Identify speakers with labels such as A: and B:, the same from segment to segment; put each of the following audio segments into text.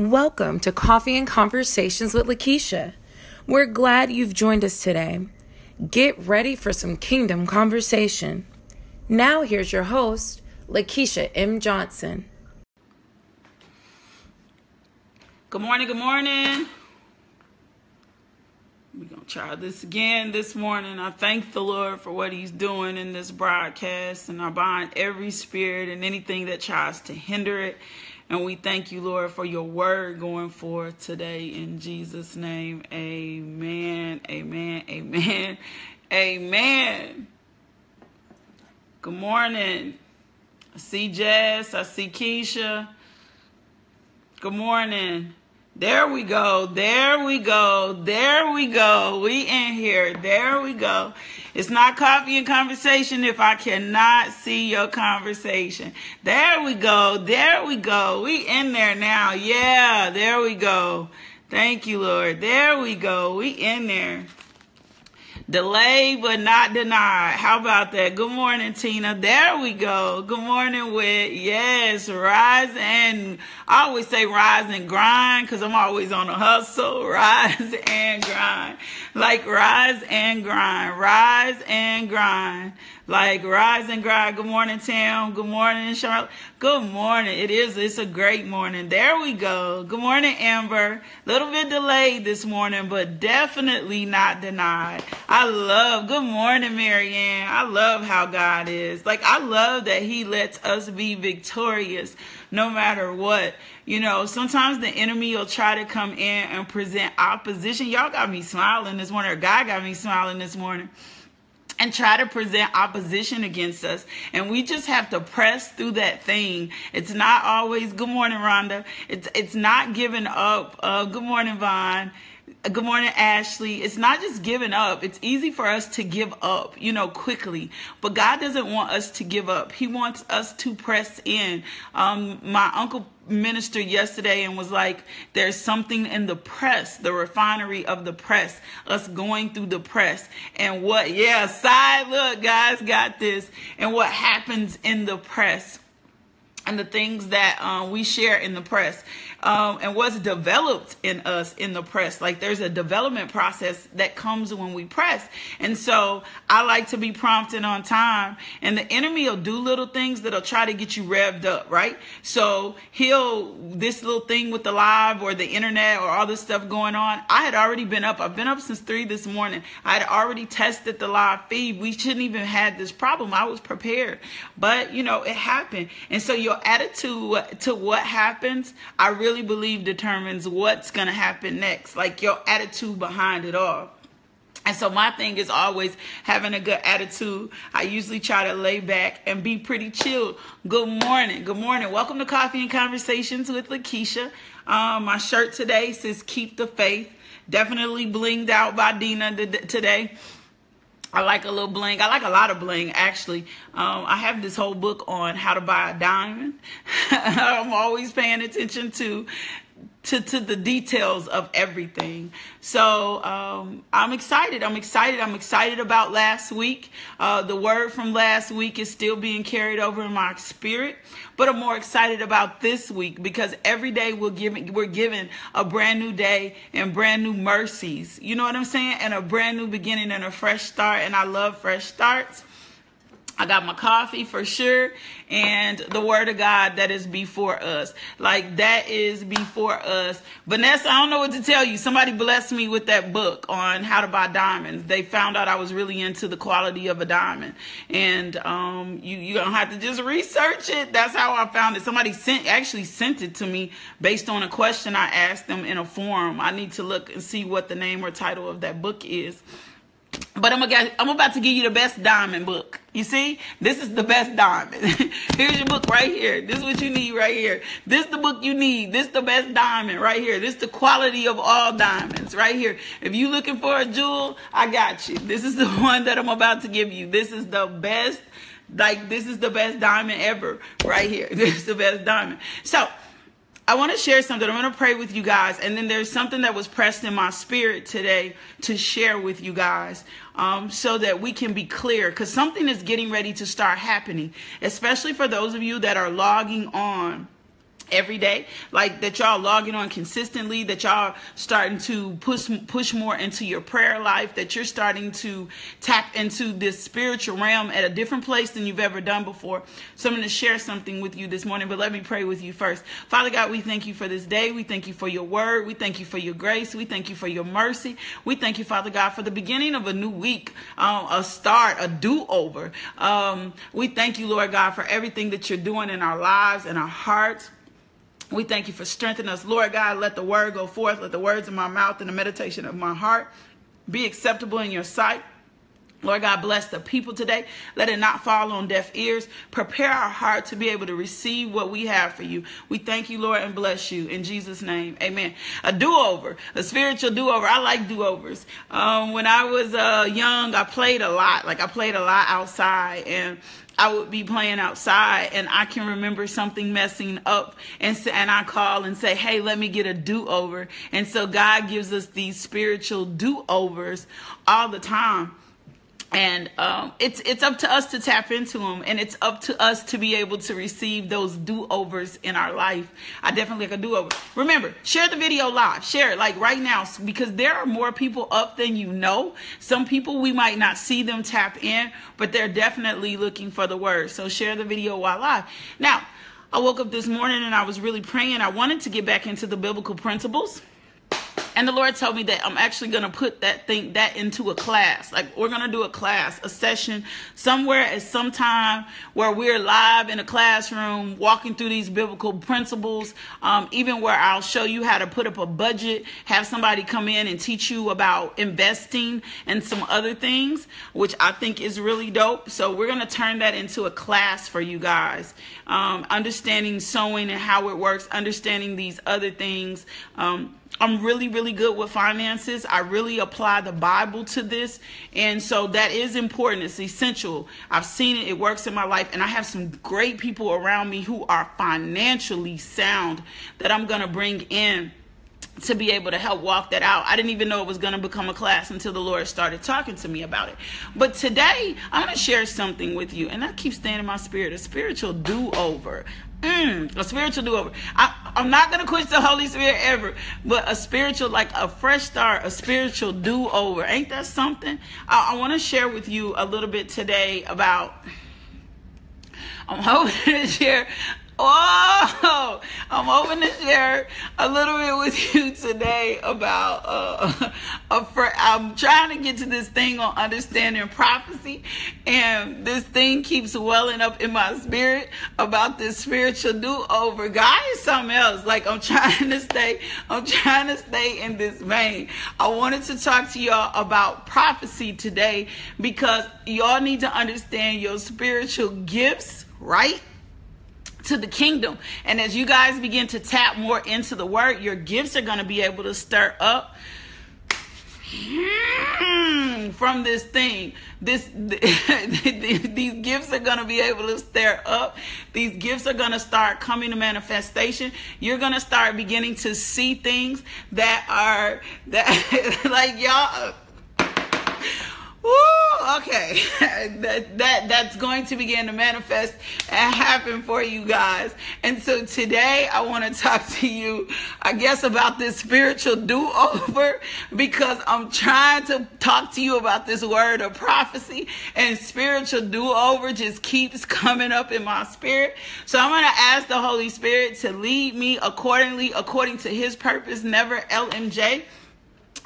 A: Welcome to Coffee and Conversations with Lakeisha. We're glad you've joined us today. Get ready for some kingdom conversation. Now, here's your host, Lakeisha M. Johnson.
B: Good morning, good morning. We're going to try this again this morning. I thank the Lord for what He's doing in this broadcast, and I bind every spirit and anything that tries to hinder it and we thank you, Lord, for your word going forth today in Jesus' name. Amen. Amen. Amen. Amen. Good morning. I see Jess. I see Keisha. Good morning. There we go. There we go. There we go. We in here. There we go. It's not coffee and conversation if I cannot see your conversation. There we go. There we go. We in there now. Yeah, there we go. Thank you, Lord. There we go. We in there. Delayed but not denied. How about that? Good morning, Tina. There we go. Good morning, Wit. Yes, rise and I always say rise and grind because I'm always on a hustle. Rise and grind. Like rise and grind. Rise and grind. Like rise and grind. Good morning, Tam. Good morning, Charlotte. Good morning. It is. It's a great morning. There we go. Good morning, Amber. Little bit delayed this morning, but definitely not denied. I love. Good morning, Marianne. I love how God is. Like I love that He lets us be victorious no matter what. You know, sometimes the enemy will try to come in and present opposition. Y'all got me smiling this morning, or God got me smiling this morning and try to present opposition against us. And we just have to press through that thing. It's not always good morning, Rhonda. It's it's not giving up. Uh, good morning, Vaughn. Good morning, Ashley. It's not just giving up. It's easy for us to give up, you know, quickly. But God doesn't want us to give up. He wants us to press in. Um, my uncle ministered yesterday and was like, there's something in the press, the refinery of the press, us going through the press. And what, yeah, side look, guys, got this. And what happens in the press and the things that um, we share in the press um, and what's developed in us in the press. Like there's a development process that comes when we press. And so I like to be prompted on time. And the enemy will do little things that'll try to get you revved up, right? So he'll, this little thing with the live or the internet or all this stuff going on. I had already been up. I've been up since three this morning. I had already tested the live feed. We shouldn't even had this problem. I was prepared. But, you know, it happened. And so your attitude to what happens, I really really believe determines what's going to happen next, like your attitude behind it all. And so my thing is always having a good attitude. I usually try to lay back and be pretty chill. Good morning. Good morning. Welcome to Coffee and Conversations with Lakeisha. Um, my shirt today says keep the faith. Definitely blinged out by Dina today. I like a little bling. I like a lot of bling, actually. Um, I have this whole book on how to buy a diamond. I'm always paying attention to to, to the details of everything. So um, I'm excited. I'm excited. I'm excited about last week. Uh, the word from last week is still being carried over in my spirit, but I'm more excited about this week because every day we're given we're given a brand new day and brand new mercies. You know what I'm saying? And a brand new beginning and a fresh start. And I love fresh starts. I got my coffee for sure and the word of God that is before us. Like that is before us. Vanessa, I don't know what to tell you. Somebody blessed me with that book on how to buy diamonds. They found out I was really into the quality of a diamond. And um, you, to have to just research it. That's how I found it. Somebody sent actually sent it to me based on a question I asked them in a forum. I need to look and see what the name or title of that book is. But I'm gonna I'm about to give you the best diamond book. You see, this is the best diamond. Here's your book right here. This is what you need right here. This is the book you need. This is the best diamond right here. This is the quality of all diamonds right here. If you're looking for a jewel, I got you. This is the one that I'm about to give you. This is the best. Like this is the best diamond ever right here. This is the best diamond. So I want to share something. I'm going to pray with you guys. And then there's something that was pressed in my spirit today to share with you guys um, so that we can be clear because something is getting ready to start happening, especially for those of you that are logging on every day like that y'all logging on consistently that y'all starting to push push more into your prayer life that you're starting to tap into this spiritual realm at a different place than you've ever done before. So i'm going to share something with you this morning but let me pray with you first. Father god we thank you for this day. We thank you for your word. We thank you for your grace. We thank you for your mercy. We thank you father god for the beginning of a new week um, a start a do-over. Um, we thank you lord god for everything that you're doing in our lives and our hearts we thank you for strengthening us. Lord God, let the word go forth. Let the words of my mouth and the meditation of my heart be acceptable in your sight. Lord God, bless the people today. Let it not fall on deaf ears. Prepare our heart to be able to receive what we have for you. We thank you, Lord, and bless you. In Jesus' name, amen. A do over, a spiritual do over. I like do overs. Um, when I was uh, young, I played a lot. Like I played a lot outside. And I would be playing outside and I can remember something messing up and and I call and say, "Hey, let me get a do-over." And so God gives us these spiritual do-overs all the time and um, it's it's up to us to tap into them, and it's up to us to be able to receive those do overs in our life. I definitely like a do over. Remember, share the video live, share it like right now, because there are more people up than you know. Some people we might not see them tap in, but they're definitely looking for the word. So share the video while live. Now, I woke up this morning and I was really praying. I wanted to get back into the biblical principles and the Lord told me that I'm actually going to put that thing that into a class. Like we're going to do a class, a session somewhere at some time where we're live in a classroom walking through these biblical principles. Um, even where I'll show you how to put up a budget, have somebody come in and teach you about investing and some other things, which I think is really dope. So we're going to turn that into a class for you guys. Um, understanding sowing and how it works, understanding these other things. Um, I'm really, really good with finances. I really apply the Bible to this. And so that is important. It's essential. I've seen it, it works in my life. And I have some great people around me who are financially sound that I'm going to bring in to be able to help walk that out. I didn't even know it was going to become a class until the Lord started talking to me about it. But today, I'm going to share something with you, and that keeps staying in my spirit a spiritual do over. Mm, a spiritual do over. I'm not going to quench the Holy Spirit ever, but a spiritual, like a fresh start, a spiritual do over. Ain't that something? I, I want to share with you a little bit today about. I'm hoping to share Oh, I'm hoping to share a little bit with you today about uh, a fr- I'm trying to get to this thing on understanding prophecy, and this thing keeps welling up in my spirit about this spiritual do over. God is something else. Like I'm trying to stay, I'm trying to stay in this vein. I wanted to talk to y'all about prophecy today because y'all need to understand your spiritual gifts, right? To the kingdom. And as you guys begin to tap more into the word, your gifts are going to be able to stir up hmm, from this thing. This these gifts are going to be able to stir up. These gifts are going to start coming to manifestation. You're going to start beginning to see things that are that like y'all Okay. that that that's going to begin to manifest and happen for you guys. And so today I want to talk to you, I guess, about this spiritual do-over because I'm trying to talk to you about this word of prophecy and spiritual do-over just keeps coming up in my spirit. So I'm to ask the Holy Spirit to lead me accordingly, according to his purpose, never LMJ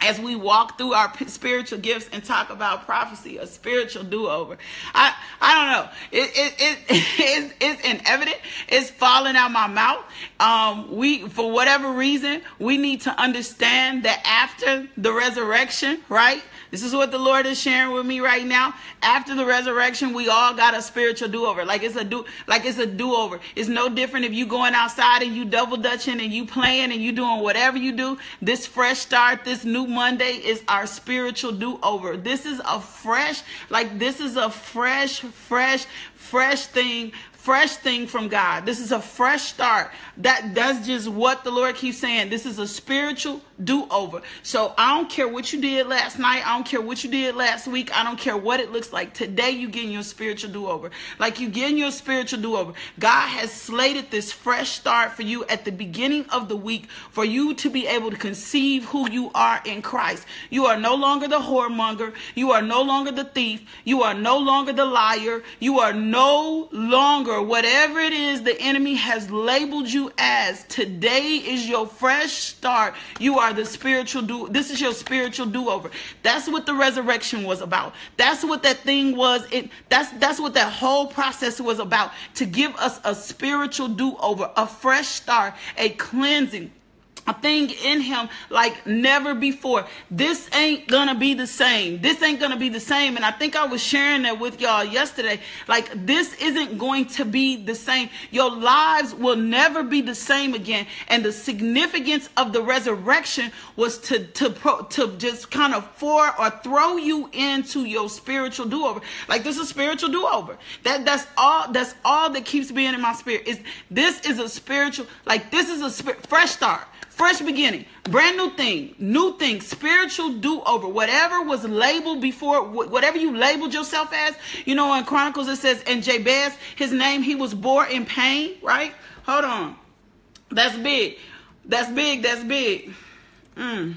B: as we walk through our spiritual gifts and talk about prophecy, a spiritual do-over. I I don't know. It it, it it's, it's inevident. It's falling out my mouth. Um, we for whatever reason we need to understand that after the resurrection, right? This is what the Lord is sharing with me right now. After the resurrection, we all got a spiritual do-over. Like it's a do like it's a do-over. It's no different if you going outside and you double dutching and you playing and you doing whatever you do. This fresh start, this new Monday is our spiritual do-over. This is a fresh, like this is a fresh, fresh, fresh thing fresh thing from God. This is a fresh start. That that's just what the Lord keeps saying. This is a spiritual do-over. So I don't care what you did last night. I don't care what you did last week. I don't care what it looks like. Today you getting your spiritual do-over. Like you getting your spiritual do-over. God has slated this fresh start for you at the beginning of the week for you to be able to conceive who you are in Christ. You are no longer the whoremonger. You are no longer the thief. You are no longer the liar. You are no longer whatever it is the enemy has labeled you as. Today is your fresh start. You are the spiritual do. This is your spiritual do-over. That's what the resurrection was about. That's what that thing was. It that's that's what that whole process was about to give us a spiritual do-over, a fresh start, a cleansing a thing in him like never before. This ain't gonna be the same. This ain't gonna be the same. And I think I was sharing that with y'all yesterday. Like, this isn't going to be the same. Your lives will never be the same again. And the significance of the resurrection was to, to, pro, to just kind of for or throw you into your spiritual do over. Like, this is a spiritual do over. That, that's all, that's all that keeps being in my spirit is this is a spiritual, like, this is a sp- fresh start fresh beginning, brand new thing, new thing, spiritual do over. Whatever was labeled before, whatever you labeled yourself as, you know, in Chronicles it says, and Jabez, his name, he was born in pain, right? Hold on. That's big. That's big. That's big. Mm.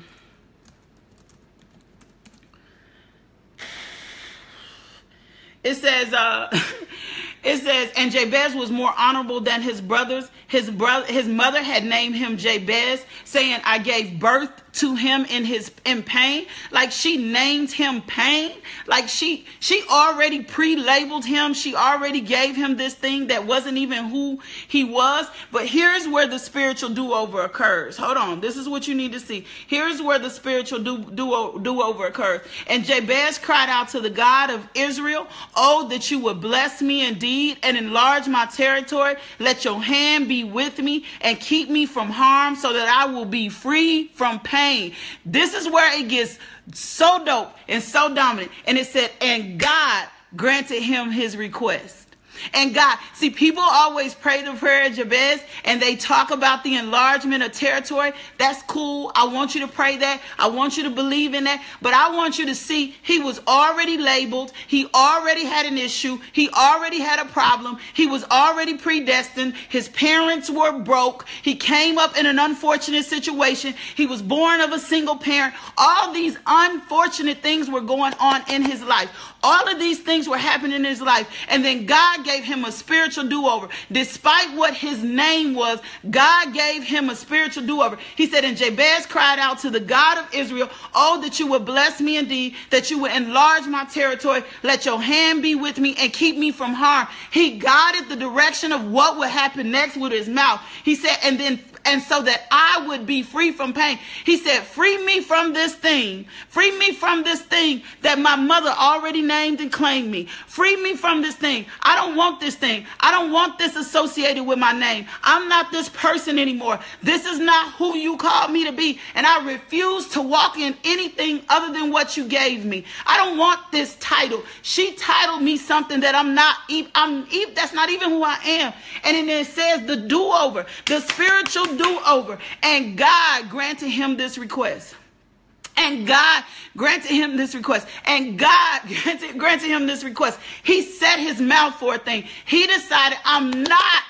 B: It says, uh, it says, and Jabez was more honorable than his brothers. His brother, his mother had named him Jabez, saying, I gave birth to him in his in pain. Like she named him pain. Like she she already pre-labeled him. She already gave him this thing that wasn't even who he was. But here's where the spiritual do-over occurs. Hold on. This is what you need to see. Here's where the spiritual do, do, do-over occurs. And jabez cried out to the god of israel oh that you would bless me indeed and enlarge my territory. Let your hand be with me and keep me from harm so that i will be free from pain. This is where it gets so dope and so dominant. And it said, and God granted him his request. And God, see, people always pray the prayer of Jabez and they talk about the enlargement of territory. That's cool. I want you to pray that. I want you to believe in that. But I want you to see he was already labeled. He already had an issue. He already had a problem. He was already predestined. His parents were broke. He came up in an unfortunate situation. He was born of a single parent. All these unfortunate things were going on in his life. All of these things were happening in his life. And then God gave him a spiritual do over. Despite what his name was, God gave him a spiritual do over. He said, And Jabez cried out to the God of Israel, Oh, that you would bless me indeed, that you would enlarge my territory. Let your hand be with me and keep me from harm. He guided the direction of what would happen next with his mouth. He said, And then and so that I would be free from pain. He said, Free me from this thing. Free me from this thing that my mother already named and claimed me. Free me from this thing. I don't want this thing. I don't want this associated with my name. I'm not this person anymore. This is not who you called me to be. And I refuse to walk in anything other than what you gave me. I don't want this title. She titled me something that I'm not, I'm, that's not even who I am. And then it says the do over, the spiritual do over. And God granted him this request. And God granted him this request. And God granted, granted him this request. He set his mouth for a thing. He decided, I'm not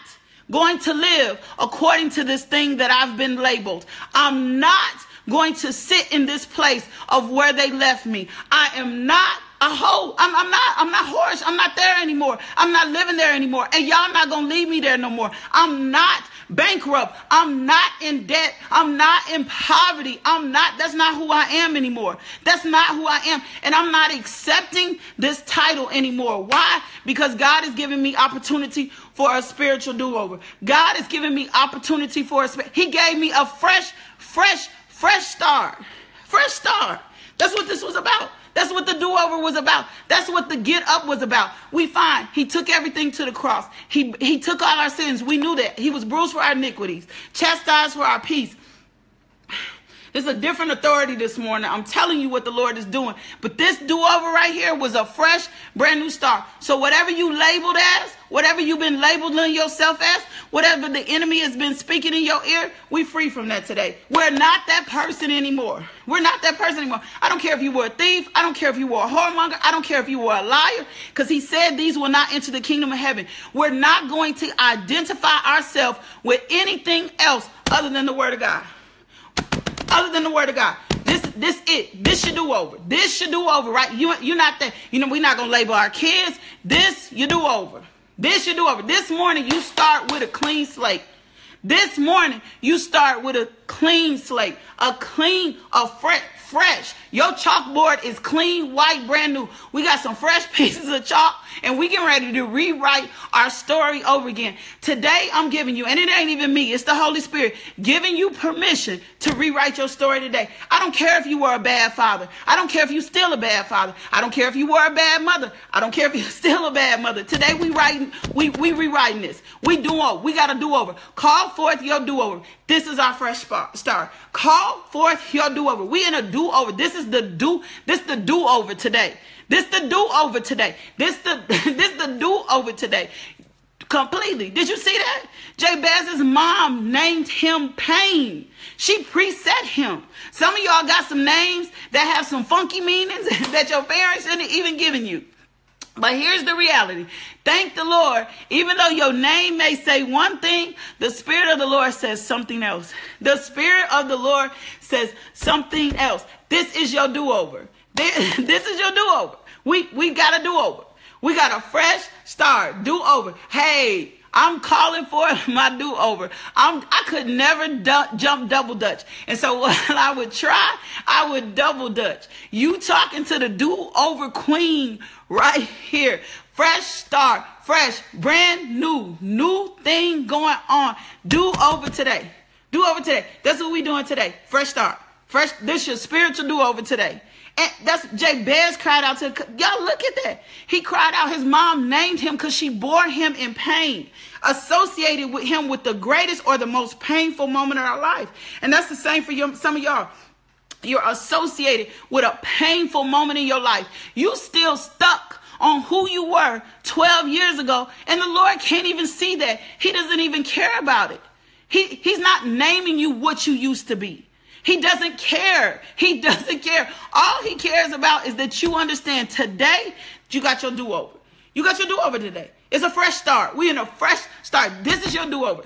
B: going to live according to this thing that I've been labeled. I'm not going to sit in this place of where they left me. I am not a hoe. I'm, I'm not, I'm not horse. I'm not there anymore. I'm not living there anymore. And y'all not to leave me there no more. I'm not bankrupt. I'm not in debt. I'm not in poverty. I'm not, that's not who I am anymore. That's not who I am. And I'm not accepting this title anymore. Why? Because God is giving me opportunity for a spiritual do-over. God is giving me opportunity for a, he gave me a fresh, fresh, fresh start. Fresh start. That's what this was about. That's what the do over was about. That's what the get up was about. We find he took everything to the cross. He, he took all our sins. We knew that. He was bruised for our iniquities, chastised for our peace. Is a different authority this morning. I'm telling you what the Lord is doing. But this do over right here was a fresh, brand new start. So whatever you labeled as, whatever you've been labeling yourself as, whatever the enemy has been speaking in your ear, we free from that today. We're not that person anymore. We're not that person anymore. I don't care if you were a thief. I don't care if you were a whoremonger. I don't care if you were a liar. Because he said these will not enter the kingdom of heaven. We're not going to identify ourselves with anything else other than the word of God other than the word of God. This, this it. This should do over. This should do over, right? You, you're not that. You know, we're not gonna label our kids. This you do over. This you do over. This morning you start with a clean slate. This morning you start with a clean slate, a clean, a fresh, fresh. Your chalkboard is clean, white, brand new. We got some fresh pieces of chalk and we get ready to rewrite our story over again. Today I'm giving you, and it ain't even me, it's the Holy Spirit giving you permission to rewrite your story today. I don't care if you were a bad father. I don't care if you still a bad father. I don't care if you were a bad mother. I don't care if you're still a bad mother. Today we writing, we we rewriting this. We do. We got a do over. Call forth your do over. This is our fresh start. Call forth your do over. We in a do over. This is the do. This the do over today. This the do over today. This the this the do over today. Completely. Did you see that? Jabez's mom named him Pain. She preset him. Some of y'all got some names that have some funky meanings that your parents shouldn't even given you. But here's the reality. Thank the Lord. Even though your name may say one thing, the Spirit of the Lord says something else. The Spirit of the Lord says something else. This is your do over. This, this is your do over. We, we got a do over. We got a fresh start. Do over. Hey, I'm calling for my do over. I'm I could never du- jump double dutch, and so while I would try, I would double dutch. You talking to the do over queen right here. Fresh start, fresh, brand new, new thing going on. Do over today. Do over today. That's what we doing today. Fresh start. Fresh. This your spiritual do over today. And that's Jabez cried out to y'all. Look at that. He cried out. His mom named him because she bore him in pain, associated with him with the greatest or the most painful moment of our life. And that's the same for you, some of y'all. You're associated with a painful moment in your life. You still stuck on who you were 12 years ago, and the Lord can't even see that. He doesn't even care about it. He, he's not naming you what you used to be. He doesn't care. He doesn't care. All he cares about is that you understand today you got your do over. You got your do over today. It's a fresh start. We in a fresh start. This is your do over.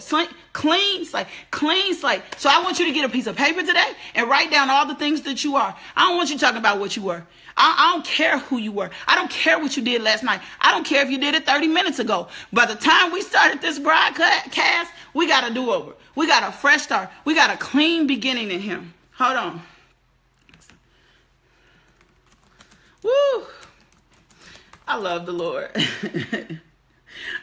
B: Clean slate. Clean slate. So I want you to get a piece of paper today and write down all the things that you are. I don't want you talking about what you were. I, I, don't care who you were. I don't care what you did last night. I don't care if you did it 30 minutes ago. By the time we started this broadcast, we got a do over. We got a fresh start. We got a clean beginning in Him. Hold on. Woo! I love the Lord.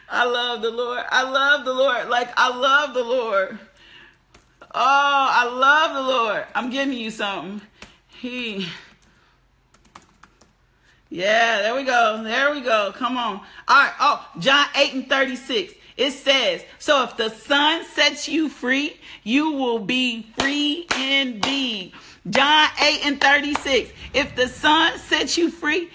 B: I love the Lord. I love the Lord. Like, I love the Lord. Oh, I love the Lord. I'm giving you something. He. Yeah, there we go. There we go. Come on. All right. Oh, John 8 and 36. It says, So if the Son sets you free, you will be free indeed. John 8 and 36. If the Son sets you free,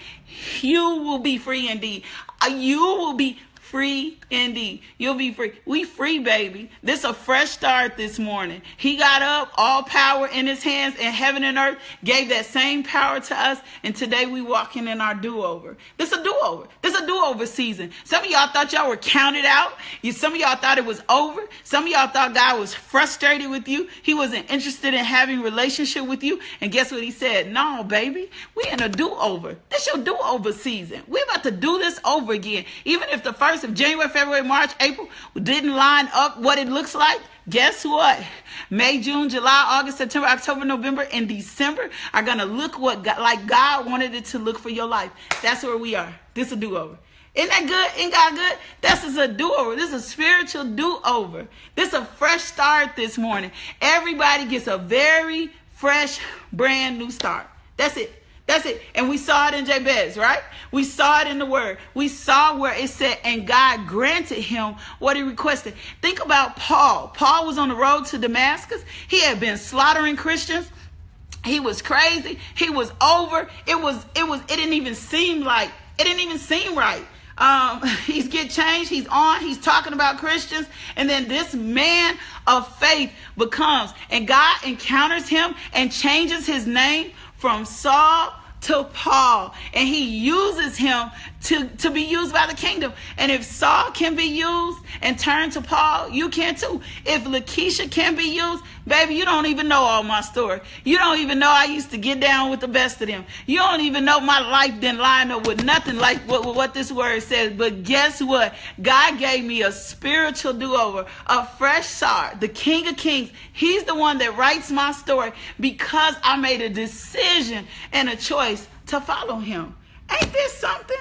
B: you will be free indeed. Uh, you will be free indeed. You'll be free. We free, baby. This a fresh start this morning. He got up, all power in his hands, and heaven and earth gave that same power to us. And today we walking in our do-over. This a do-over. This a do-over season. Some of y'all thought y'all were counted out. Some of y'all thought it was over. Some of y'all thought God was frustrated with you. He wasn't interested in having relationship with you. And guess what he said? No, baby. We in a do-over. This your do-over season. we about to do this over again. Even if the first of January, February, March, April didn't line up what it looks like, guess what? May, June, July, August, September, October, November, and December are gonna look what God, like God wanted it to look for your life. That's where we are. This is a do-over. Isn't that good? Ain't God good? This is a do-over. This is a spiritual do-over. This is a fresh start this morning. Everybody gets a very fresh, brand new start. That's it. That's it. And we saw it in Jabez, right? We saw it in the word. We saw where it said, and God granted him what he requested. Think about Paul. Paul was on the road to Damascus. He had been slaughtering Christians. He was crazy. He was over. It was, it was, it didn't even seem like, it didn't even seem right. Um, he's get changed. He's on. He's talking about Christians. And then this man of faith becomes, and God encounters him and changes his name from Saul to Paul. And he uses him to, to be used by the kingdom. And if Saul can be used and turn to Paul, you can too. If Lakeisha can be used, baby, you don't even know all my story. You don't even know I used to get down with the best of them. You don't even know my life didn't line up with nothing like what, what this word says. But guess what? God gave me a spiritual do-over, a fresh start. The King of Kings, he's the one that writes my story because I made a decision and a choice to follow him. Ain't this something?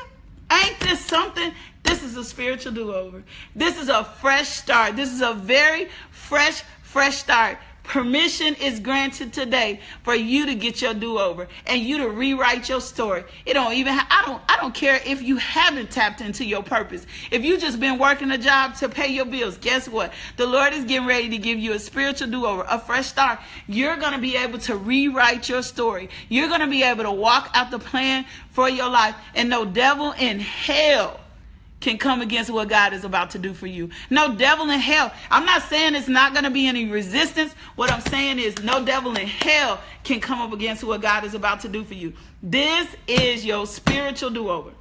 B: Ain't this something? This is a spiritual do over. This is a fresh start. This is a very fresh, fresh start. Permission is granted today for you to get your do-over and you to rewrite your story. It don't even ha- I don't I don't care if you haven't tapped into your purpose. If you just been working a job to pay your bills, guess what? The Lord is getting ready to give you a spiritual do-over, a fresh start. You're going to be able to rewrite your story. You're going to be able to walk out the plan for your life and no devil in hell can come against what God is about to do for you. No devil in hell. I'm not saying it's not going to be any resistance. What I'm saying is no devil in hell can come up against what God is about to do for you. This is your spiritual do-over.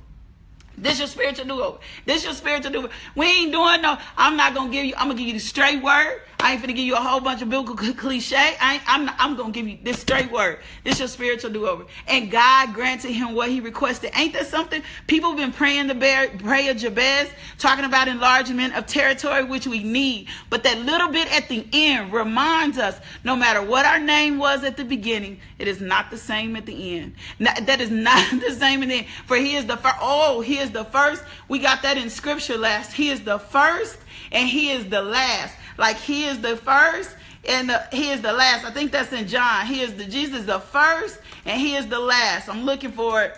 B: This is your spiritual do-over. This is your spiritual do-over. We ain't doing no, I'm not going to give you, I'm going to give you the straight word. I ain't finna give you a whole bunch of biblical cliche. I ain't, I'm, I'm gonna give you this straight word. This is your spiritual do-over. And God granted him what he requested. Ain't that something? People been praying the bear, prayer of Jabez, talking about enlargement of territory, which we need. But that little bit at the end reminds us, no matter what our name was at the beginning, it is not the same at the end. That is not the same in the end. For he is the first. Oh, he is the first. We got that in scripture last. He is the first and he is the last. Like he is the first and the, he is the last. I think that's in John. He is the Jesus the first and he is the last. I'm looking for it.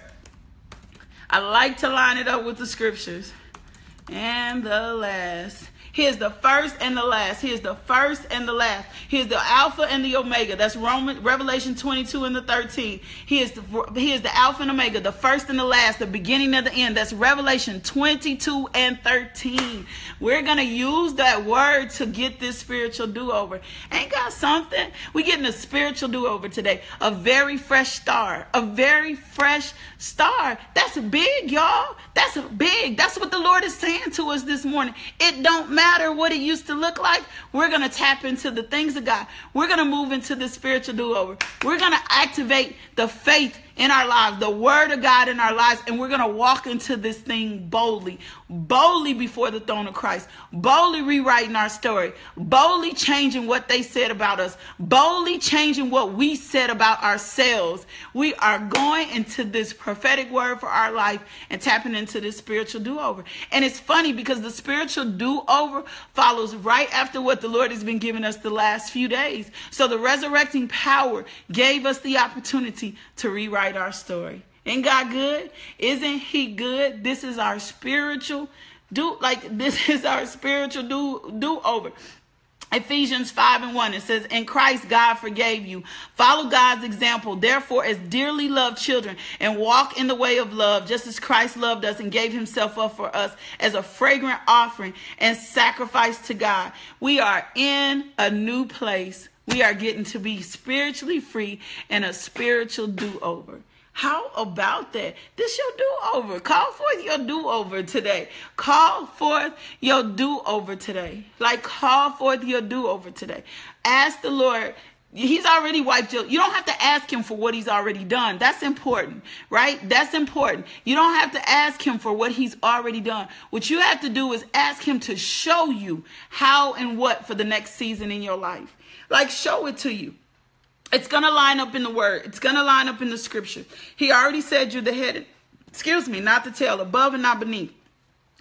B: I like to line it up with the scriptures. And the last. He is the first and the last. He is the first and the last. He is the Alpha and the Omega. That's Roman Revelation 22 and the 13. He is the He is the Alpha and Omega, the first and the last, the beginning and the end. That's Revelation 22 and 13. We're gonna use that word to get this spiritual do-over. Ain't got something? We getting a spiritual do-over today. A very fresh start. A very fresh start. That's big, y'all. That's big. That's what the Lord is saying to us this morning. It don't matter matter what it used to look like, we're going to tap into the things of God. We're going to move into the spiritual do over. We're going to activate the faith in our lives, the word of God in our lives, and we're going to walk into this thing boldly, boldly before the throne of Christ, boldly rewriting our story, boldly changing what they said about us, boldly changing what we said about ourselves. We are going into this prophetic word for our life and tapping into this spiritual do over. And it's funny because the spiritual do over follows right after what the Lord has been giving us the last few days. So the resurrecting power gave us the opportunity to rewrite our story. Ain't God good? Isn't He good? This is our spiritual do like this is our spiritual do do over. Ephesians 5 and 1, it says, In Christ God forgave you. Follow God's example, therefore, as dearly loved children, and walk in the way of love, just as Christ loved us and gave himself up for us as a fragrant offering and sacrifice to God. We are in a new place we are getting to be spiritually free and a spiritual do over. How about that? This your do over. Call forth your do over today. Call forth your do over today. Like call forth your do over today. Ask the Lord. He's already wiped your. You don't have to ask him for what he's already done. That's important, right? That's important. You don't have to ask him for what he's already done. What you have to do is ask him to show you how and what for the next season in your life. Like, show it to you. It's going to line up in the word. It's going to line up in the scripture. He already said you're the head, excuse me, not the tail, above and not beneath.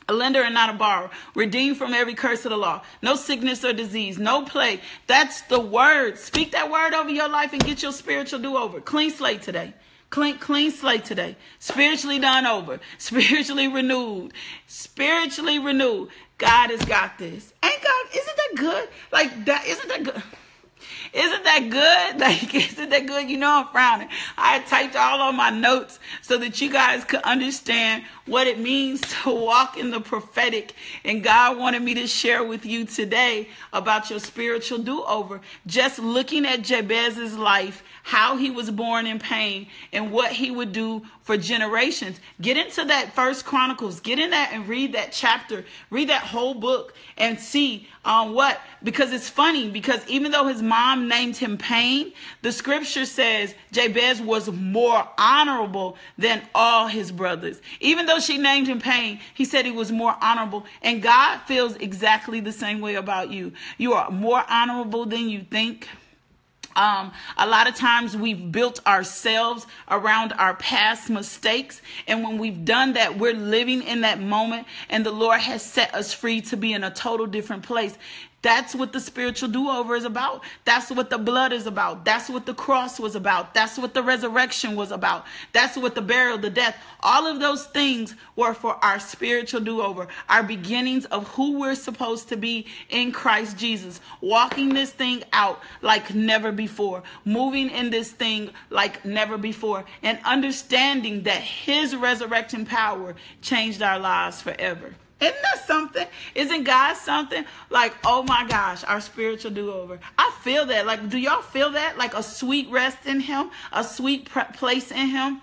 B: A lender and not a borrower, redeemed from every curse of the law. No sickness or disease, no plague. That's the word. Speak that word over your life and get your spiritual do over. Clean slate today. Clean, clean slate today. Spiritually done over. Spiritually renewed. Spiritually renewed. God has got this. Ain't God, isn't that good? Like that, isn't that good? Isn't that good? Like, isn't that good? You know, I'm frowning. I typed all on my notes so that you guys could understand what it means to walk in the prophetic. And God wanted me to share with you today about your spiritual do over. Just looking at Jabez's life, how he was born in pain, and what he would do for generations. Get into that first Chronicles, get in that and read that chapter, read that whole book, and see um, what? Because it's funny, because even though his mom named him Pain, the scripture says Jabez was more honorable than all his brothers. Even though she named him Pain, he said he was more honorable. And God feels exactly the same way about you. You are more honorable than you think. Um, a lot of times we've built ourselves around our past mistakes. And when we've done that, we're living in that moment and the Lord has set us free to be in a total different place. That's what the spiritual do over is about. That's what the blood is about. That's what the cross was about. That's what the resurrection was about. That's what the burial, the death, all of those things were for our spiritual do over, our beginnings of who we're supposed to be in Christ Jesus, walking this thing out like never before, moving in this thing like never before, and understanding that His resurrection power changed our lives forever. Isn't that something? Isn't God something? Like, oh my gosh, our spiritual do over. I feel that. Like, do y'all feel that? Like a sweet rest in Him, a sweet place in Him?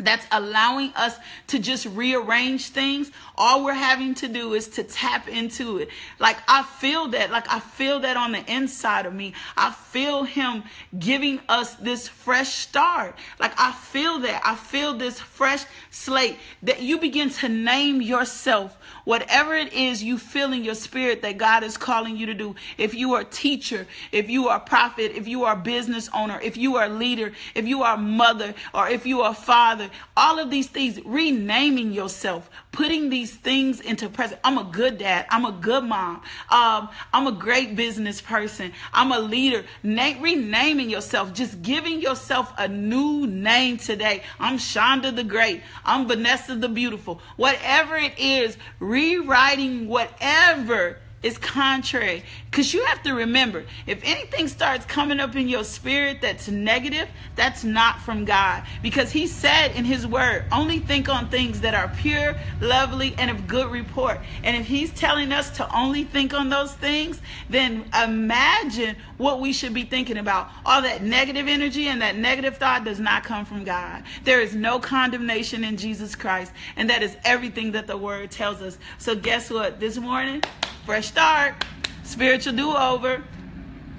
B: That's allowing us to just rearrange things all we're having to do is to tap into it. Like i feel that like i feel that on the inside of me. I feel him giving us this fresh start. Like i feel that. I feel this fresh slate that you begin to name yourself whatever it is you feel in your spirit that god is calling you to do. If you are a teacher if you are a prophet if you are a business owner if you are a leader if you are a mother or if you are a father all of these things, renaming yourself, putting these things into present. I'm a good dad. I'm a good mom. Um, I'm a great business person. I'm a leader. Na- renaming yourself, just giving yourself a new name today. I'm Shonda the Great. I'm Vanessa the Beautiful. Whatever it is, rewriting whatever is contrary. Because you have to remember, if anything starts coming up in your spirit that's negative, that's not from God. Because He said in His Word, only think on things that are pure, lovely, and of good report. And if He's telling us to only think on those things, then imagine what we should be thinking about. All that negative energy and that negative thought does not come from God. There is no condemnation in Jesus Christ. And that is everything that the Word tells us. So, guess what? This morning, fresh start, spiritual do over.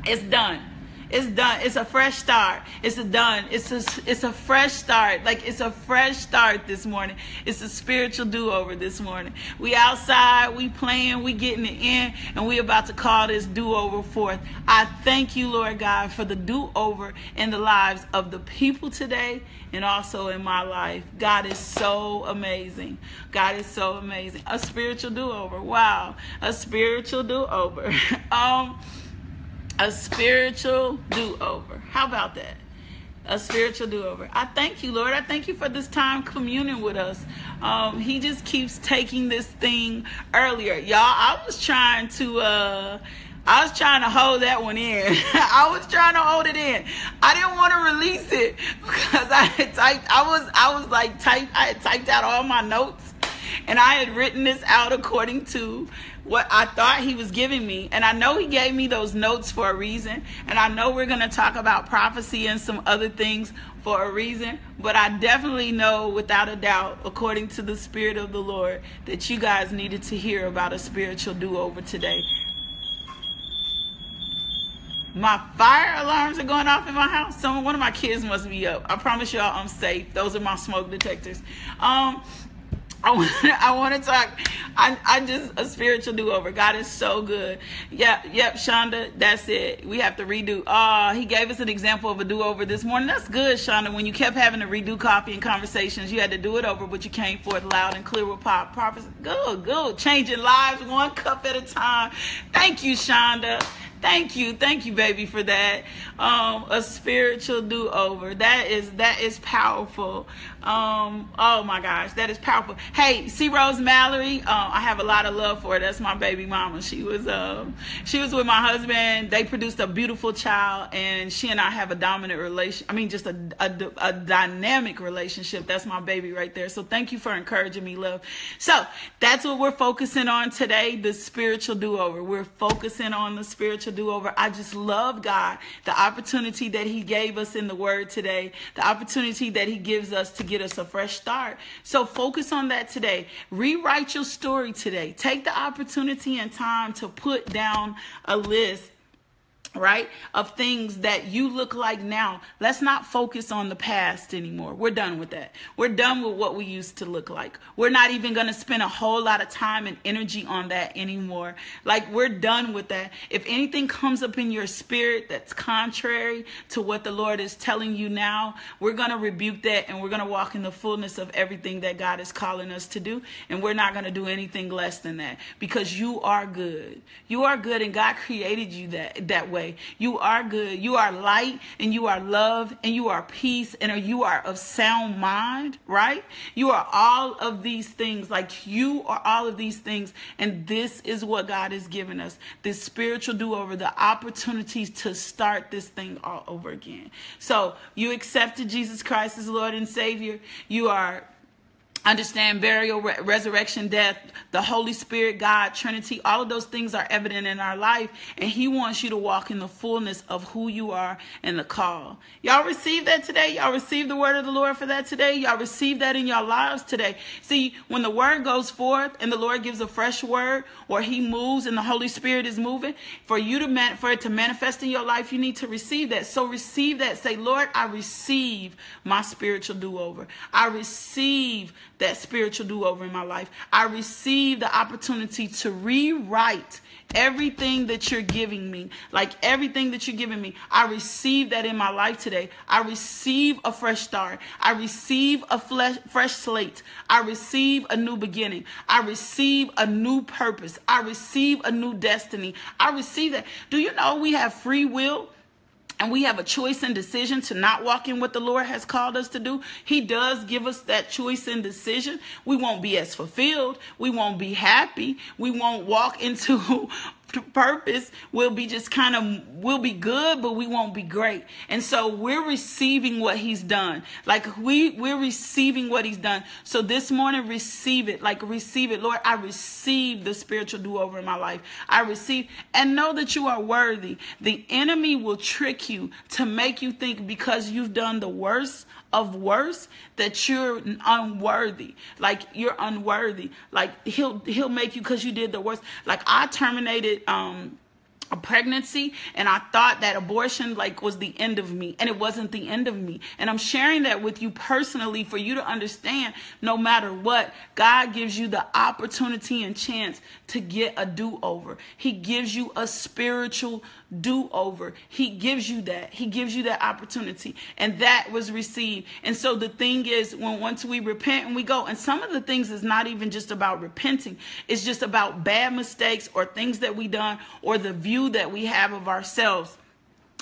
B: It's done. It's done. It's a fresh start. It's a done. It's a it's a fresh start. Like it's a fresh start this morning. It's a spiritual do over this morning. We outside, we playing, we getting it in, and we about to call this do over forth. I thank you, Lord God, for the do over in the lives of the people today and also in my life. God is so amazing. God is so amazing. A spiritual do over. Wow. A spiritual do over. um a spiritual do over. How about that? A spiritual do over. I thank you, Lord. I thank you for this time communing with us. Um, he just keeps taking this thing earlier. Y'all, I was trying to. Uh, I was trying to hold that one in. I was trying to hold it in. I didn't want to release it because I had typed. I was I was like typed. I had typed out all my notes, and I had written this out according to what I thought he was giving me. And I know he gave me those notes for a reason. And I know we're going to talk about prophecy and some other things for a reason. But I definitely know without a doubt, according to the Spirit of the Lord, that you guys needed to hear about a spiritual do over today. My fire alarms are going off in my house. Some one of my kids must be up. I promise y'all I'm safe. Those are my smoke detectors. Um, I want I want to talk. I I just a spiritual do over. God is so good. Yep, yep, Shonda. That's it. We have to redo. Ah, he gave us an example of a do over this morning. That's good, Shonda. When you kept having to redo coffee and conversations, you had to do it over, but you came forth loud and clear with pop. Purpose. Good, good. Changing lives one cup at a time. Thank you, Shonda. Thank you, thank you, baby, for that. Um, a spiritual do over. That is that is powerful. Um, oh my gosh, that is powerful. Hey, C Rose Mallory, uh, I have a lot of love for her. That's my baby mama. She was um, she was with my husband. They produced a beautiful child, and she and I have a dominant relation. I mean, just a, a, a dynamic relationship. That's my baby right there. So thank you for encouraging me, love. So that's what we're focusing on today: the spiritual do over. We're focusing on the spiritual do over. I just love God, the opportunity that He gave us in the Word today, the opportunity that He gives us to get us a fresh start. So focus on that today. Rewrite your story today. Take the opportunity and time to put down a list right of things that you look like now. Let's not focus on the past anymore. We're done with that. We're done with what we used to look like. We're not even going to spend a whole lot of time and energy on that anymore. Like we're done with that. If anything comes up in your spirit that's contrary to what the lord is telling you now we're going to rebuke that and we're going to walk in the fullness of everything that god is calling us to do. And we're not going to do anything less than that because you are good. You are good and god created you that that way way. You are good. You are light and you are love and you are peace and you are of sound mind, right? You are all of these things. Like you are all of these things. And this is what God has given us this spiritual do over, the opportunities to start this thing all over again. So you accepted Jesus Christ as Lord and Savior. You are understand burial, re- resurrection, death, the Holy Spirit, God, Trinity, all of those things are evident in our life. And He wants you to walk in the fullness of who you are and the call. Y'all receive that today? Y'all receive the word of the Lord for that today? Y'all receive that in your lives today? See, when the word goes forth and the Lord gives a fresh word or He moves and the Holy Spirit is moving, for you to man- for it to manifest in your life, you need to receive that. So receive that. Say, Lord, I receive my spiritual do over. I receive that spiritual do over in my life. I receive the opportunity to rewrite everything that you're giving me, like everything that you're giving me. I receive that in my life today. I receive a fresh start. I receive a flesh, fresh slate. I receive a new beginning. I receive a new purpose. I receive a new destiny. I receive that. Do you know we have free will? And we have a choice and decision to not walk in what the Lord has called us to do, He does give us that choice and decision. We won't be as fulfilled. We won't be happy. We won't walk into purpose will be just kind of will be good but we won't be great. And so we're receiving what he's done. Like we we're receiving what he's done. So this morning receive it. Like receive it. Lord i receive the spiritual do-over in my life. I receive and know that you are worthy. The enemy will trick you to make you think because you've done the worst of worse that you're unworthy like you're unworthy like he'll he'll make you because you did the worst like i terminated um a pregnancy and I thought that abortion like was the end of me and it wasn't the end of me. And I'm sharing that with you personally for you to understand no matter what, God gives you the opportunity and chance to get a do-over. He gives you a spiritual do-over. He gives you that. He gives you that opportunity. And that was received. And so the thing is when once we repent and we go and some of the things is not even just about repenting. It's just about bad mistakes or things that we done or the view that we have of ourselves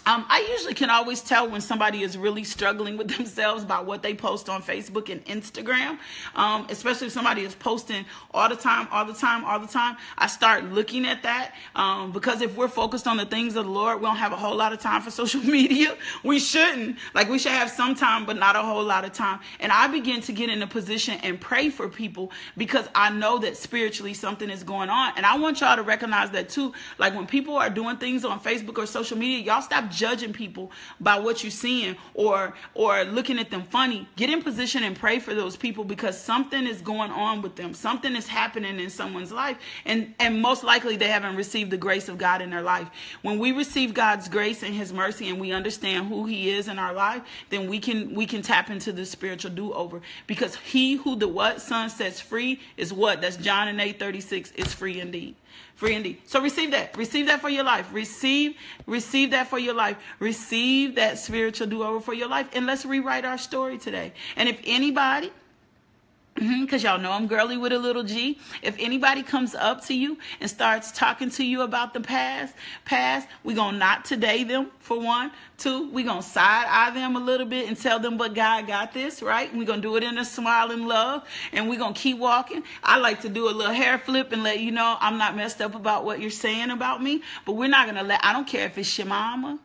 B: um, I usually can always tell when somebody is really struggling with themselves by what they post on Facebook and Instagram, um, especially if somebody is posting all the time, all the time, all the time. I start looking at that um, because if we're focused on the things of the Lord, we don't have a whole lot of time for social media. We shouldn't. Like we should have some time, but not a whole lot of time. And I begin to get in a position and pray for people because I know that spiritually something is going on. And I want y'all to recognize that too. Like when people are doing things on Facebook or social media, y'all stop judging people by what you're seeing or or looking at them funny. Get in position and pray for those people because something is going on with them. Something is happening in someone's life and and most likely they haven't received the grace of God in their life. When we receive God's grace and his mercy and we understand who he is in our life, then we can we can tap into the spiritual do-over because he who the what son sets free is what? That's John and 8:36 is free indeed free indeed. So receive that. Receive that for your life. Receive, receive that for your life. Receive that spiritual do over for your life. And let's rewrite our story today. And if anybody Mm-hmm, because y'all know I'm girly with a little G. If anybody comes up to you and starts talking to you about the past, past, we gonna not today them for one. Two, we gonna side eye them a little bit and tell them, but God got this, right? we gonna do it in a smile and love, and we gonna keep walking. I like to do a little hair flip and let you know I'm not messed up about what you're saying about me, but we're not gonna let. I don't care if it's your mama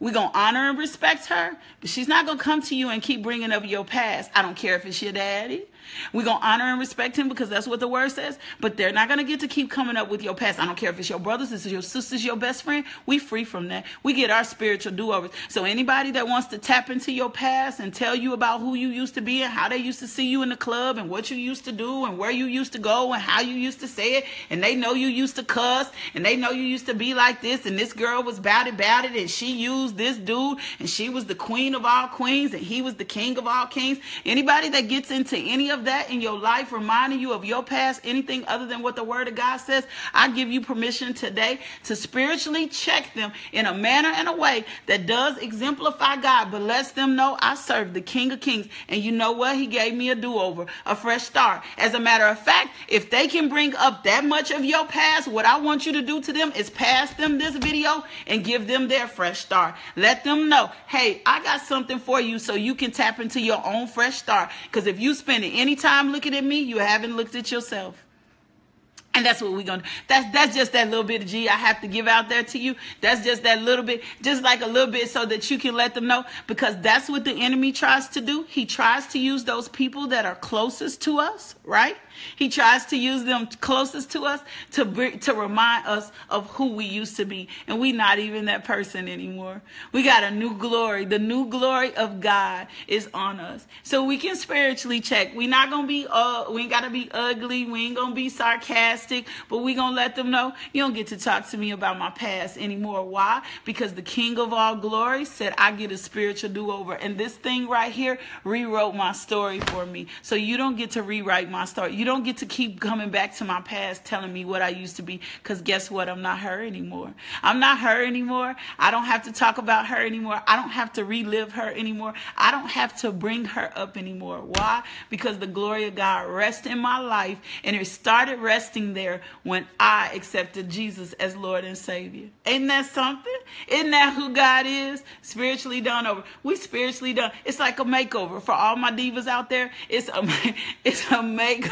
B: we're going to honor and respect her, but she's not going to come to you and keep bringing up your past. I don't care if it's your daddy. We're going to honor and respect him because that's what the word says. But they're not going to get to keep coming up with your past. I don't care if it's your brothers, it's your sisters, your best friend. We free from that. We get our spiritual do-overs. So anybody that wants to tap into your past and tell you about who you used to be and how they used to see you in the club and what you used to do and where you used to go and how you used to say it and they know you used to cuss and they know you used to be like this and this girl was bad about it and she used this dude and she was the queen of all queens and he was the king of all kings. Anybody that gets into any of that in your life reminding you of your past, anything other than what the word of God says, I give you permission today to spiritually check them in a manner and a way that does exemplify God, but lets them know I serve the King of Kings. And you know what? He gave me a do over, a fresh start. As a matter of fact, if they can bring up that much of your past, what I want you to do to them is pass them this video and give them their fresh start. Let them know, hey, I got something for you so you can tap into your own fresh start. Because if you spend any any time looking at me, you haven't looked at yourself. And that's what we're gonna that's that's just that little bit of G I have to give out there to you. That's just that little bit, just like a little bit so that you can let them know because that's what the enemy tries to do. He tries to use those people that are closest to us, right? He tries to use them closest to us to to remind us of who we used to be, and we not even that person anymore. We got a new glory. The new glory of God is on us, so we can spiritually check. We not gonna be uh, we ain't gotta be ugly. We ain't gonna be sarcastic, but we gonna let them know you don't get to talk to me about my past anymore. Why? Because the King of all glory said I get a spiritual do over, and this thing right here rewrote my story for me. So you don't get to rewrite my story. You you don't get to keep coming back to my past telling me what I used to be because guess what? I'm not her anymore. I'm not her anymore. I don't have to talk about her anymore. I don't have to relive her anymore. I don't have to bring her up anymore. Why? Because the glory of God rests in my life and it started resting there when I accepted Jesus as Lord and Savior. Ain't that something? Isn't that who God is? Spiritually done over. We spiritually done. It's like a makeover for all my divas out there. It's a it's a make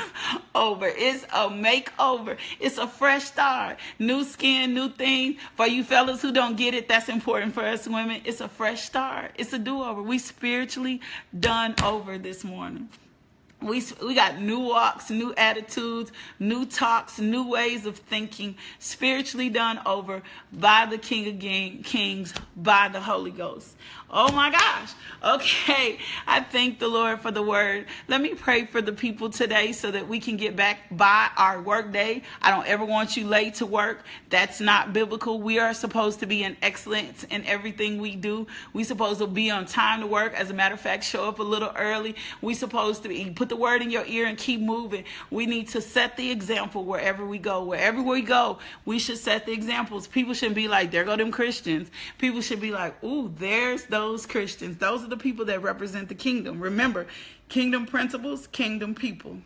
B: over. It's a makeover. It's a fresh start. New skin, new things. For you fellas who don't get it, that's important for us women. It's a fresh start. It's a do-over. We spiritually done over this morning. We, we got new walks, new attitudes, new talks, new ways of thinking, spiritually done over by the King of Kings, by the Holy Ghost. Oh my gosh. Okay. I thank the Lord for the word. Let me pray for the people today so that we can get back by our work day. I don't ever want you late to work. That's not biblical. We are supposed to be in excellence in everything we do. We supposed to be on time to work. As a matter of fact, show up a little early. We supposed to be, put the word in your ear and keep moving. We need to set the example wherever we go. Wherever we go, we should set the examples. People shouldn't be like, there go them Christians. People should be like, ooh, there's those those Christians. Those are the people that represent the kingdom. Remember, kingdom principles, kingdom people.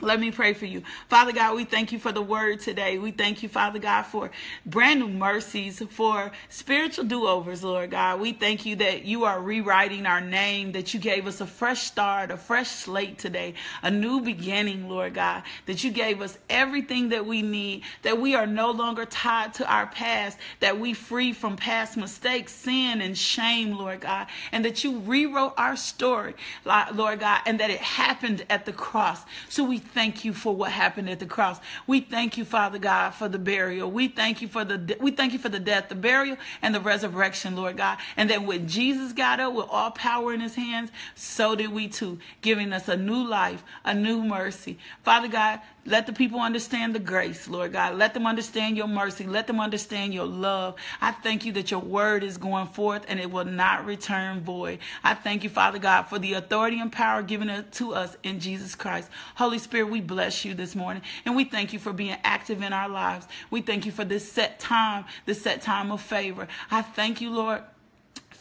B: Let me pray for you. Father God, we thank you for the word today. We thank you, Father God, for brand new mercies, for spiritual do overs, Lord God. We thank you that you are rewriting our name, that you gave us a fresh start, a fresh slate today, a new beginning, Lord God, that you gave us everything that we need, that we are no longer tied to our past, that we free from past mistakes, sin, and shame, Lord God, and that you rewrote our story, Lord God, and that it happened at the cross. So we thank you for what happened at the cross. We thank you, Father God, for the burial. We thank you for the we thank you for the death, the burial, and the resurrection, Lord God. And that when Jesus got up with all power in his hands, so did we too, giving us a new life, a new mercy. Father God, let the people understand the grace, Lord God. Let them understand your mercy. Let them understand your love. I thank you that your word is going forth and it will not return void. I thank you, Father God, for the authority and power given to us in Jesus Christ. Holy Spirit, we bless you this morning and we thank you for being active in our lives. We thank you for this set time, this set time of favor. I thank you, Lord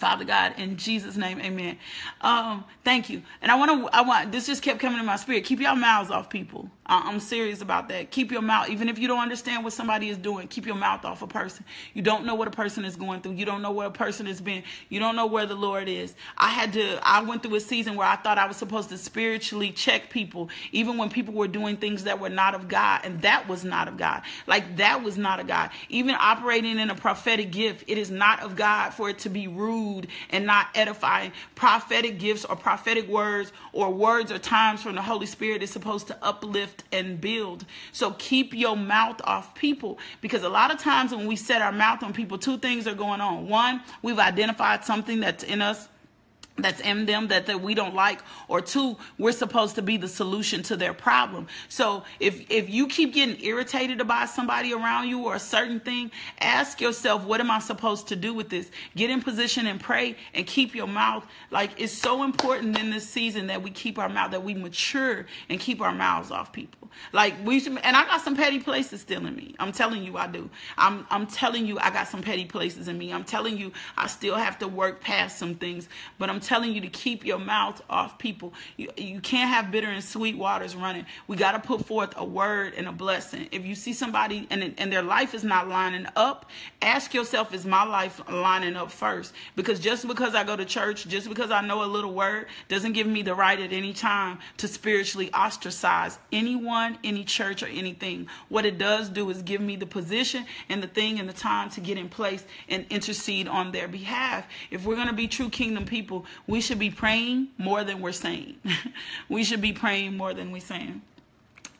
B: Father God, in Jesus' name, amen. Um, thank you. And I want to, I want, this just kept coming in my spirit. Keep your mouths off people. I'm serious about that. Keep your mouth, even if you don't understand what somebody is doing, keep your mouth off a person. You don't know what a person is going through. You don't know where a person has been. You don't know where the Lord is. I had to, I went through a season where I thought I was supposed to spiritually check people, even when people were doing things that were not of God. And that was not of God. Like that was not of God. Even operating in a prophetic gift, it is not of God for it to be rude and not edifying. Prophetic gifts or prophetic words or words or times from the Holy Spirit is supposed to uplift and build. So keep your mouth off people because a lot of times when we set our mouth on people, two things are going on. One, we've identified something that's in us that's in them that, that we don't like or two we're supposed to be the solution to their problem so if if you keep getting irritated about somebody around you or a certain thing ask yourself what am i supposed to do with this get in position and pray and keep your mouth like it's so important in this season that we keep our mouth that we mature and keep our mouths off people like we should, and I got some petty places still in me. I'm telling you I do. I'm I'm telling you I got some petty places in me. I'm telling you I still have to work past some things, but I'm telling you to keep your mouth off people. You, you can't have bitter and sweet waters running. We got to put forth a word and a blessing. If you see somebody and, and their life is not lining up, ask yourself, is my life lining up first? Because just because I go to church, just because I know a little word, doesn't give me the right at any time to spiritually ostracize anyone, any church, or anything. What it does do is give me the position and the thing and the time to get in place and intercede on their behalf. If we're going to be true kingdom people, we should be praying more than we're saying. we should be praying more than we're saying.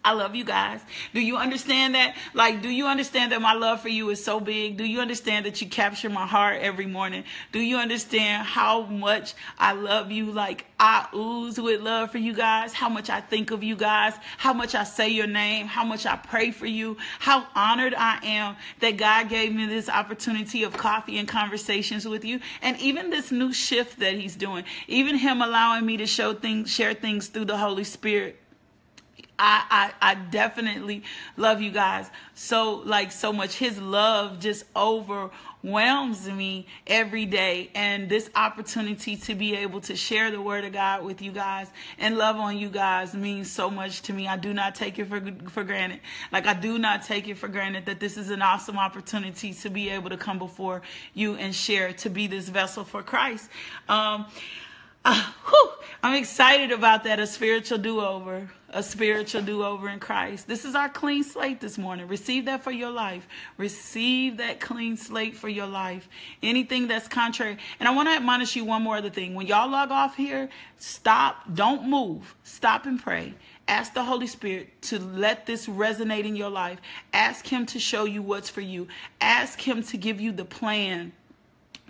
B: I love you guys. Do you understand that? Like, do you understand that my love for you is so big? Do you understand that you capture my heart every morning? Do you understand how much I love you? Like, I ooze with love for you guys, how much I think of you guys, how much I say your name, how much I pray for you, how honored I am that God gave me this opportunity of coffee and conversations with you, and even this new shift that He's doing, even Him allowing me to show things, share things through the Holy Spirit I, I, I definitely love you guys so like so much. His love just overwhelms me every day. And this opportunity to be able to share the word of God with you guys and love on you guys means so much to me. I do not take it for for granted. Like I do not take it for granted that this is an awesome opportunity to be able to come before you and share to be this vessel for Christ. Um, uh, whew, I'm excited about that, a spiritual do over, a spiritual do over in Christ. This is our clean slate this morning. Receive that for your life. Receive that clean slate for your life. Anything that's contrary. And I want to admonish you one more other thing. When y'all log off here, stop, don't move, stop and pray. Ask the Holy Spirit to let this resonate in your life. Ask Him to show you what's for you. Ask Him to give you the plan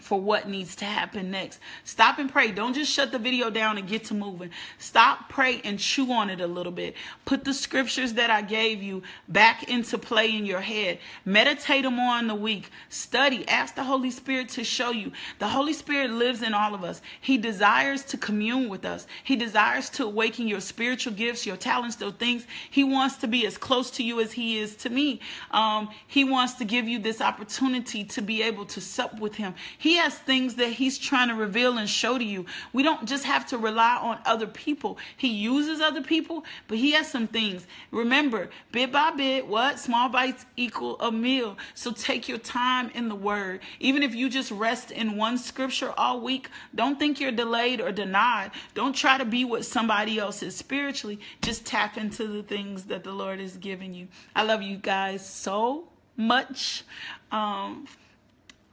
B: for what needs to happen next. Stop and pray. Don't just shut the video down and get to moving. Stop, pray, and chew on it a little bit. Put the scriptures that I gave you back into play in your head. Meditate them on the week. Study. Ask the Holy Spirit to show you. The Holy Spirit lives in all of us. He desires to commune with us. He desires to awaken your spiritual gifts, your talents, those things. He wants to be as close to you as He is to me. Um, he wants to give you this opportunity to be able to sup with Him. He he has things that he's trying to reveal and show to you. We don't just have to rely on other people. He uses other people, but he has some things. Remember, bit by bit, what? Small bites equal a meal. So take your time in the word. Even if you just rest in one scripture all week, don't think you're delayed or denied. Don't try to be what somebody else is spiritually. Just tap into the things that the Lord has given you. I love you guys so much. Um,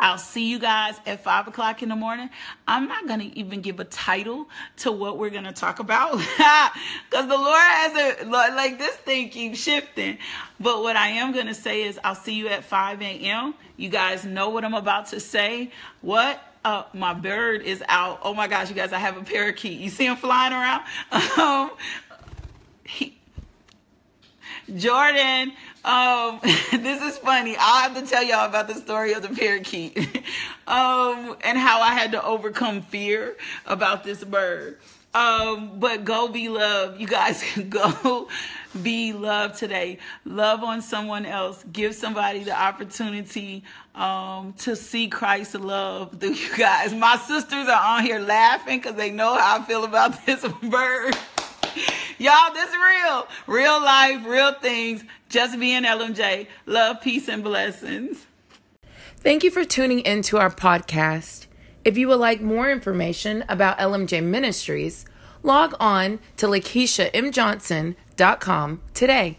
B: I'll see you guys at five o'clock in the morning. I'm not going to even give a title to what we're going to talk about because the Lord has a, like this thing keeps shifting. But what I am going to say is I'll see you at 5 a.m. You guys know what I'm about to say. What? Uh, my bird is out. Oh my gosh, you guys, I have a parakeet. You see him flying around? Um, he, Jordan, um, this is funny. I'll have to tell y'all about the story of the parakeet um, and how I had to overcome fear about this bird. Um, but go be loved. You guys go be loved today. Love on someone else. Give somebody the opportunity um, to see Christ's love through you guys. My sisters are on here laughing because they know how I feel about this bird. Y'all, this is real. Real life, real things. Just being LMJ. Love, peace, and blessings.
A: Thank you for tuning into our podcast. If you would like more information about LMJ Ministries, log on to LakeishaMJohnson.com today.